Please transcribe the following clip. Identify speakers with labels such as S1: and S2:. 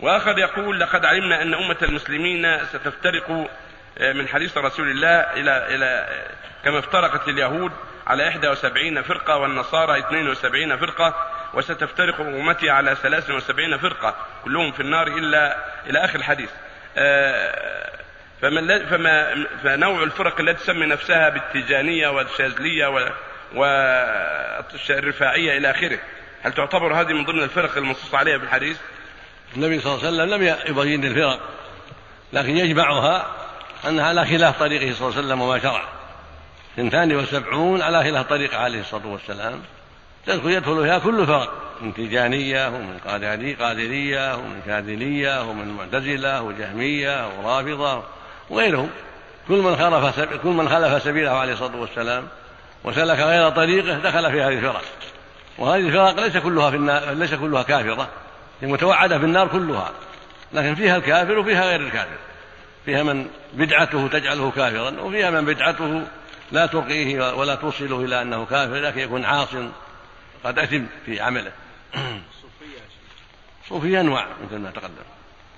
S1: واخر يقول لقد علمنا أن أمة المسلمين ستفترق آه، من حديث رسول الله إلى إلى كما افترقت اليهود على 71 فرقة والنصارى 72 فرقة وستفترق أمتي على 73 فرقة كلهم في النار إلا إلى آخر الحديث. آه، فما فما فنوع الفرق التي تسمي نفسها بالتيجانية والشاذلية والرفاعية إلى آخره هل تعتبر هذه من ضمن الفرق المنصوص عليها في الحديث؟
S2: النبي صلى الله عليه وسلم لم يبين الفرق لكن يجمعها أنها على خلاف طريقه صلى الله عليه وسلم وما شرع. اثنتان وسبعون على خلاف طريقه عليه الصلاة والسلام. تدخل يدخل فيها كل فرق من تيجانية ومن قادرية ومن شاذلية ومن معتزلة وجهمية ورافضة وغيرهم. كل من خالف كل من خالف سبيله عليه الصلاة والسلام وسلك غير طريقه دخل في هذه الفرق. وهذه الفرق ليس كلها في النار ليس كلها كافرة. هي متوعدة في النار كلها. لكن فيها الكافر وفيها غير الكافر. فيها من بدعته تجعله كافرا وفيها من بدعته لا ترقيه ولا توصله إلى أنه كافر لكن يكون عاص. قد أثم في عمله. صوفية أنواع مثل ما تقدم.